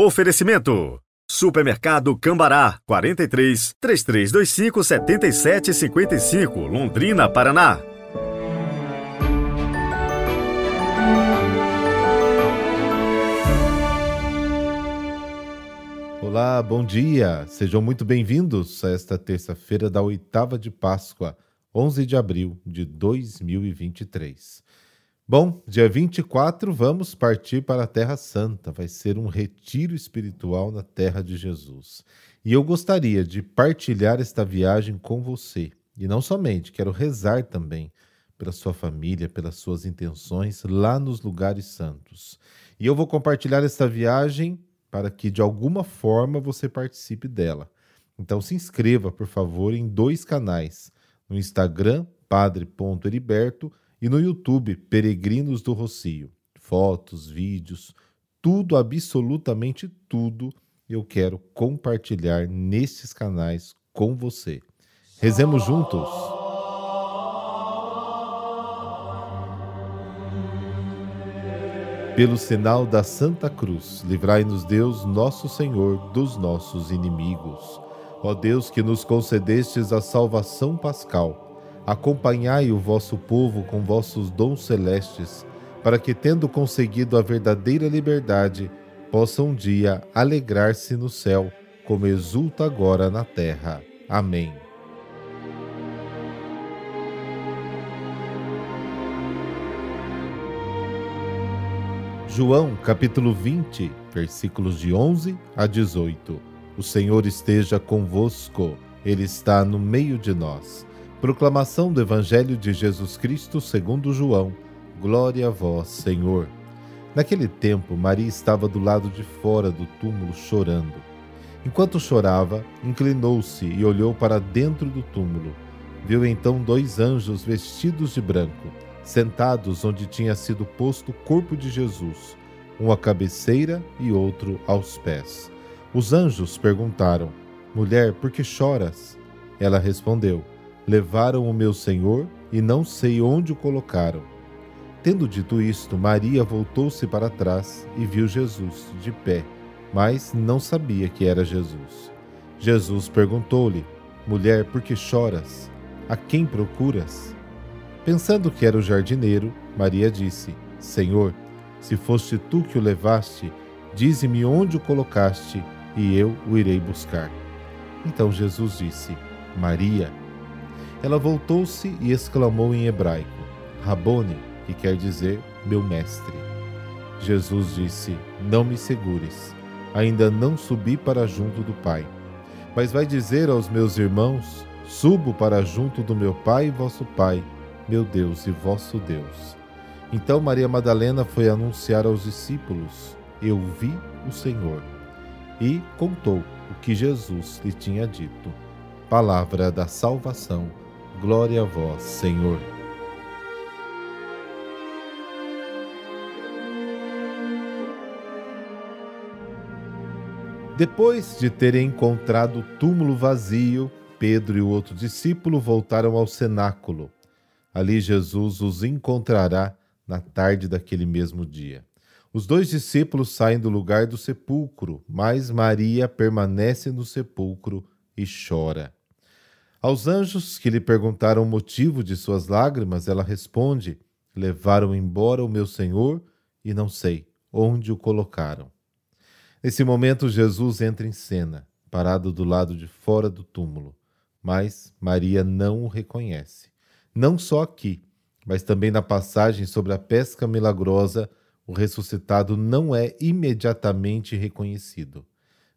Oferecimento. Supermercado Cambará 43 3325 7755 Londrina, Paraná. Olá, bom dia. Sejam muito bem-vindos a esta terça-feira da oitava de Páscoa, 11 de abril de 2023. Bom, dia 24 vamos partir para a Terra Santa. Vai ser um retiro espiritual na Terra de Jesus. E eu gostaria de partilhar esta viagem com você. E não somente, quero rezar também pela sua família, pelas suas intenções lá nos lugares santos. E eu vou compartilhar esta viagem para que de alguma forma você participe dela. Então se inscreva, por favor, em dois canais: no Instagram, padre.heriberto e no YouTube Peregrinos do Rocio. Fotos, vídeos, tudo, absolutamente tudo, eu quero compartilhar nestes canais com você. Rezemos juntos. Pelo sinal da Santa Cruz, livrai-nos Deus, nosso Senhor, dos nossos inimigos. Ó Deus, que nos concedestes a salvação pascal, acompanhai o vosso povo com vossos dons celestes, para que, tendo conseguido a verdadeira liberdade, possa um dia alegrar-se no céu, como exulta agora na terra. Amém. João capítulo 20, versículos de 11 a 18. O Senhor esteja convosco, Ele está no meio de nós. Proclamação do Evangelho de Jesus Cristo segundo João. Glória a vós, Senhor. Naquele tempo, Maria estava do lado de fora do túmulo chorando. Enquanto chorava, inclinou-se e olhou para dentro do túmulo. Viu então dois anjos vestidos de branco, sentados onde tinha sido posto o corpo de Jesus, um à cabeceira e outro aos pés. Os anjos perguntaram: Mulher, por que choras? Ela respondeu: Levaram o meu senhor e não sei onde o colocaram. Tendo dito isto, Maria voltou-se para trás e viu Jesus de pé, mas não sabia que era Jesus. Jesus perguntou-lhe: Mulher, por que choras? A quem procuras? Pensando que era o jardineiro, Maria disse: Senhor, se foste tu que o levaste, dize-me onde o colocaste e eu o irei buscar. Então Jesus disse: Maria. Ela voltou-se e exclamou em hebraico: Rabone, que quer dizer meu mestre. Jesus disse: Não me segures, ainda não subi para junto do Pai. Mas vai dizer aos meus irmãos: Subo para junto do meu Pai e vosso Pai, meu Deus e vosso Deus. Então Maria Madalena foi anunciar aos discípulos: Eu vi o Senhor. E contou o que Jesus lhe tinha dito. Palavra da salvação Glória a vós, Senhor. Depois de terem encontrado o túmulo vazio, Pedro e o outro discípulo voltaram ao cenáculo. Ali Jesus os encontrará na tarde daquele mesmo dia. Os dois discípulos saem do lugar do sepulcro, mas Maria permanece no sepulcro e chora. Aos anjos que lhe perguntaram o motivo de suas lágrimas, ela responde: Levaram embora o meu Senhor e não sei onde o colocaram. Nesse momento, Jesus entra em cena, parado do lado de fora do túmulo, mas Maria não o reconhece. Não só aqui, mas também na passagem sobre a pesca milagrosa, o ressuscitado não é imediatamente reconhecido.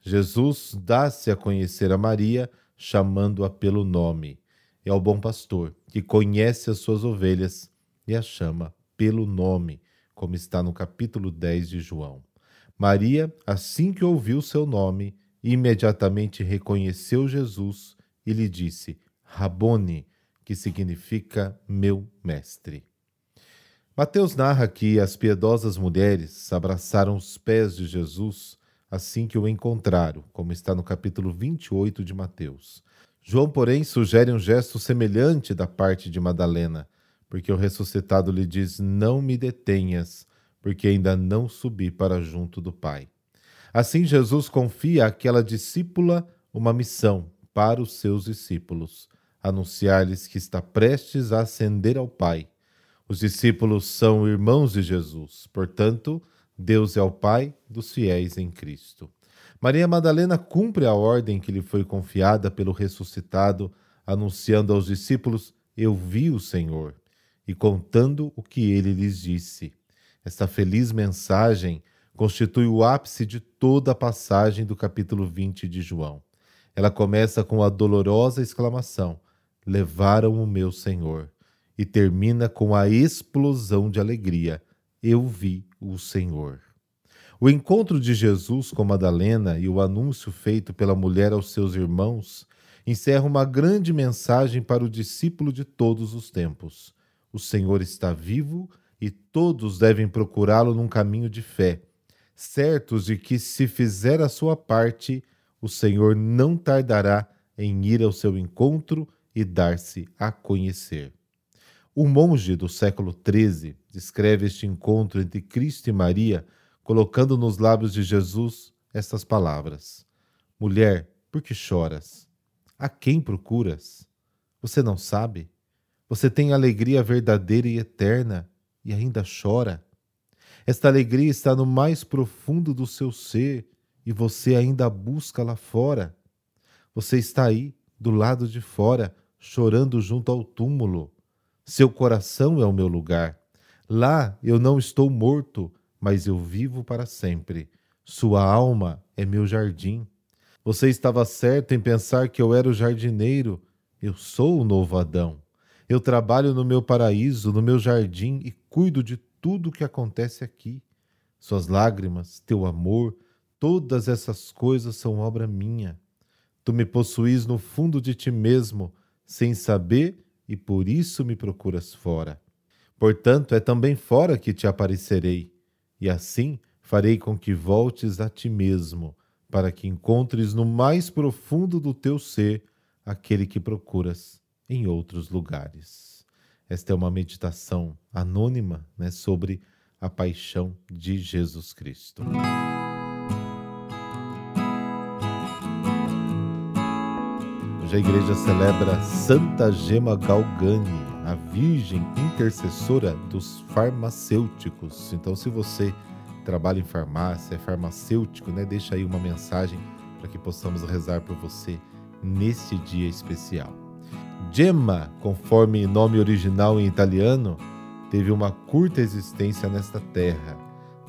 Jesus dá-se a conhecer a Maria chamando-a pelo nome. É o bom pastor que conhece as suas ovelhas e a chama pelo nome, como está no capítulo 10 de João. Maria, assim que ouviu seu nome, imediatamente reconheceu Jesus e lhe disse: Rabone, que significa meu mestre. Mateus narra que as piedosas mulheres abraçaram os pés de Jesus assim que o encontraram, como está no capítulo 28 de Mateus. João, porém, sugere um gesto semelhante da parte de Madalena, porque o ressuscitado lhe diz: Não me detenhas, porque ainda não subi para junto do Pai. Assim, Jesus confia àquela discípula uma missão para os seus discípulos: anunciar-lhes que está prestes a ascender ao Pai. Os discípulos são irmãos de Jesus, portanto, Deus é o Pai dos fiéis em Cristo. Maria Madalena cumpre a ordem que lhe foi confiada pelo ressuscitado, anunciando aos discípulos: Eu vi o Senhor, e contando o que ele lhes disse. Esta feliz mensagem constitui o ápice de toda a passagem do capítulo 20 de João. Ela começa com a dolorosa exclamação: Levaram o meu Senhor, e termina com a explosão de alegria: Eu vi o Senhor. O encontro de Jesus com Madalena e o anúncio feito pela mulher aos seus irmãos encerra uma grande mensagem para o discípulo de todos os tempos. O Senhor está vivo e todos devem procurá-lo num caminho de fé certos de que, se fizer a sua parte, o Senhor não tardará em ir ao seu encontro e dar-se a conhecer. O monge do século XIII descreve este encontro entre Cristo e Maria, colocando nos lábios de Jesus estas palavras: Mulher, por que choras? A quem procuras? Você não sabe? Você tem alegria verdadeira e eterna e ainda chora? Esta alegria está no mais profundo do seu ser e você ainda a busca lá fora. Você está aí, do lado de fora, chorando junto ao túmulo. Seu coração é o meu lugar. Lá eu não estou morto, mas eu vivo para sempre. Sua alma é meu jardim. Você estava certo em pensar que eu era o jardineiro. Eu sou o novo Adão. Eu trabalho no meu paraíso, no meu jardim e cuido de tudo o que acontece aqui. Suas lágrimas, teu amor, todas essas coisas são obra minha. Tu me possuís no fundo de ti mesmo, sem saber, e por isso me procuras fora. Portanto, é também fora que te aparecerei, e assim farei com que voltes a ti mesmo, para que encontres no mais profundo do teu ser aquele que procuras em outros lugares. Esta é uma meditação anônima né, sobre a paixão de Jesus Cristo. Hoje a igreja celebra Santa Gema Galgani, a Virgem intercessora dos farmacêuticos. Então, se você trabalha em farmácia, é farmacêutico, né, deixa aí uma mensagem para que possamos rezar por você neste dia especial. Gemma, conforme nome original em italiano, teve uma curta existência nesta terra.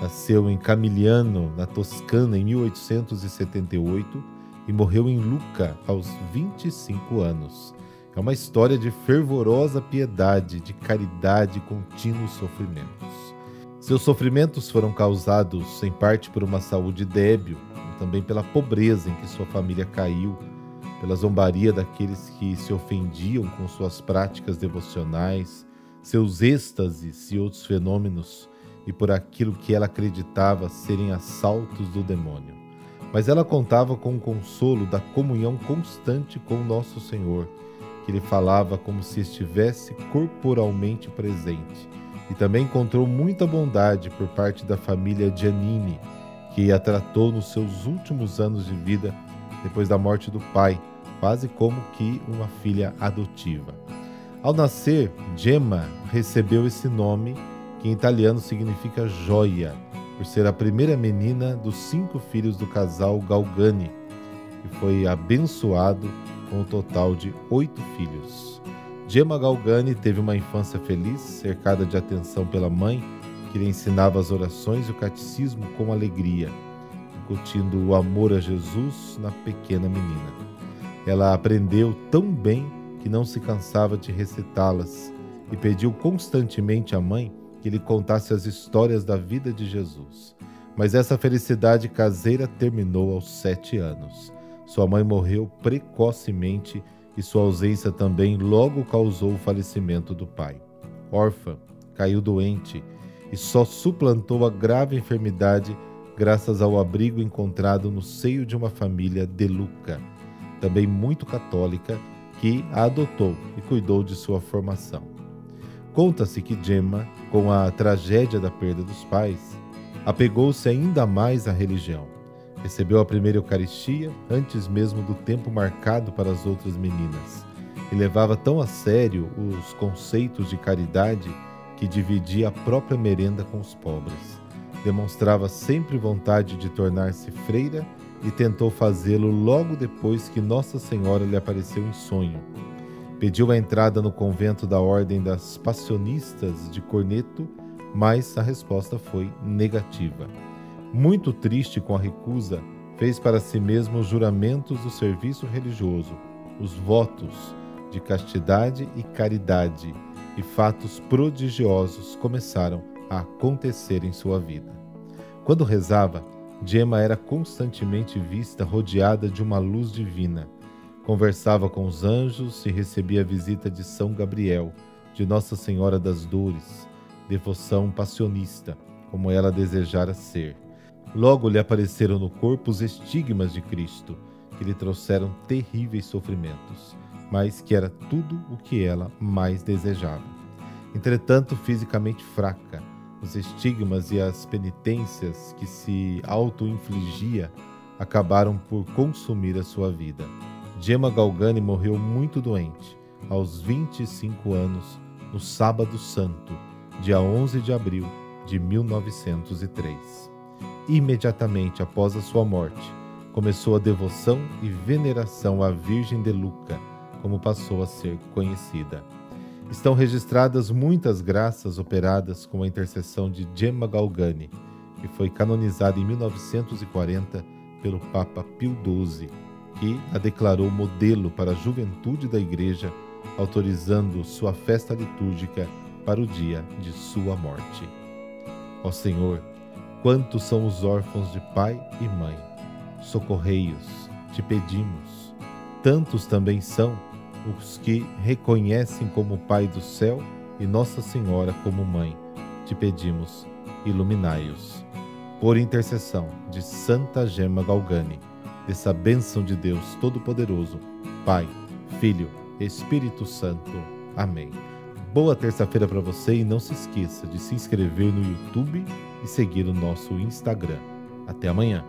Nasceu em Camigliano, na Toscana, em 1878 e morreu em Lucca aos 25 anos. É uma história de fervorosa piedade, de caridade e contínuos sofrimentos. Seus sofrimentos foram causados, em parte, por uma saúde débil, também pela pobreza em que sua família caiu pela zombaria daqueles que se ofendiam com suas práticas devocionais, seus êxtases e outros fenômenos, e por aquilo que ela acreditava serem assaltos do demônio. Mas ela contava com o consolo da comunhão constante com Nosso Senhor, que lhe falava como se estivesse corporalmente presente. E também encontrou muita bondade por parte da família Giannini, que a tratou nos seus últimos anos de vida depois da morte do pai, quase como que uma filha adotiva. Ao nascer, Gemma recebeu esse nome, que em italiano significa joia, por ser a primeira menina dos cinco filhos do casal Galgani, e foi abençoado com um total de oito filhos. Gemma Galgani teve uma infância feliz, cercada de atenção pela mãe, que lhe ensinava as orações e o catecismo com alegria incutindo o amor a Jesus na pequena menina. Ela aprendeu tão bem que não se cansava de recitá-las e pediu constantemente à mãe que lhe contasse as histórias da vida de Jesus. Mas essa felicidade caseira terminou aos sete anos. Sua mãe morreu precocemente e sua ausência também logo causou o falecimento do pai. Órfã, caiu doente e só suplantou a grave enfermidade graças ao abrigo encontrado no seio de uma família de Luca, também muito católica, que a adotou e cuidou de sua formação. Conta-se que Gemma, com a tragédia da perda dos pais, apegou-se ainda mais à religião. Recebeu a primeira Eucaristia antes mesmo do tempo marcado para as outras meninas e levava tão a sério os conceitos de caridade que dividia a própria merenda com os pobres. Demonstrava sempre vontade de tornar-se freira e tentou fazê-lo logo depois que Nossa Senhora lhe apareceu em sonho. Pediu a entrada no convento da Ordem das Passionistas de Corneto, mas a resposta foi negativa. Muito triste com a recusa, fez para si mesmo os juramentos do serviço religioso, os votos de castidade e caridade, e fatos prodigiosos começaram a acontecer em sua vida. Quando rezava, Gemma era constantemente vista rodeada de uma luz divina. Conversava com os anjos e recebia a visita de São Gabriel, de Nossa Senhora das Dores, devoção passionista, como ela desejara ser. Logo lhe apareceram no corpo os estigmas de Cristo, que lhe trouxeram terríveis sofrimentos, mas que era tudo o que ela mais desejava. Entretanto, fisicamente fraca, os estigmas e as penitências que se auto-infligia acabaram por consumir a sua vida. Gemma Galgani morreu muito doente, aos 25 anos, no Sábado Santo, dia 11 de abril de 1903. Imediatamente após a sua morte, começou a devoção e veneração à Virgem de Luca, como passou a ser conhecida. Estão registradas muitas graças operadas com a intercessão de Gemma Galgani, que foi canonizada em 1940 pelo Papa Pio XII, que a declarou modelo para a juventude da Igreja, autorizando sua festa litúrgica para o dia de sua morte. Ó Senhor, quantos são os órfãos de pai e mãe? Socorrei-os, te pedimos. Tantos também são os que reconhecem como Pai do céu e Nossa Senhora como Mãe. Te pedimos, iluminai-os. Por intercessão de Santa Gema Galgani, dessa bênção de Deus Todo-Poderoso, Pai, Filho, Espírito Santo. Amém. Boa terça-feira para você e não se esqueça de se inscrever no YouTube e seguir o nosso Instagram. Até amanhã.